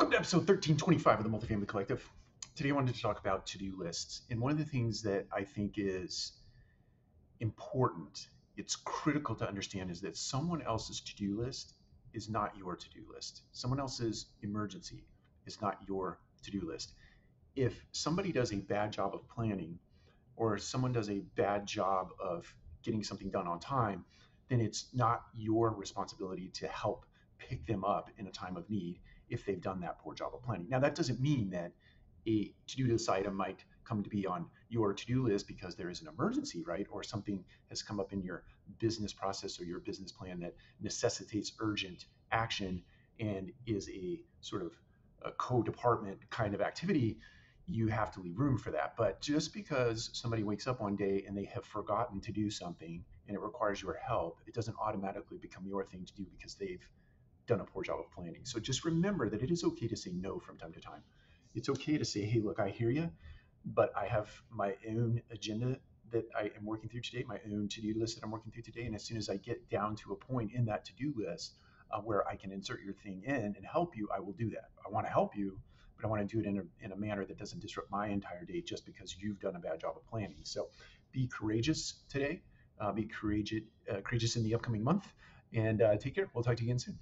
Welcome to episode 1325 of the Multifamily Collective. Today I wanted to talk about to-do lists. And one of the things that I think is important, it's critical to understand is that someone else's to-do list is not your to-do list. Someone else's emergency is not your to-do list. If somebody does a bad job of planning or someone does a bad job of getting something done on time, then it's not your responsibility to help pick them up in a time of need if they've done that poor job of planning. Now, that doesn't mean that a to-do list item might come to be on your to-do list because there is an emergency, right? Or something has come up in your business process or your business plan that necessitates urgent action and is a sort of a co-department kind of activity, you have to leave room for that. But just because somebody wakes up one day and they have forgotten to do something and it requires your help, it doesn't automatically become your thing to do because they've done a poor job of planning. So just remember that it is okay to say no from time to time. It's okay to say, hey, look, I hear you, but I have my own agenda that I am working through today, my own to do list that I'm working through today. And as soon as I get down to a point in that to do list uh, where I can insert your thing in and help you, I will do that. I want to help you, but I want to do it in a, in a manner that doesn't disrupt my entire day just because you've done a bad job of planning. So be courageous today, uh, be courageous, uh, courageous in the upcoming month, and uh, take care. We'll talk to you again soon.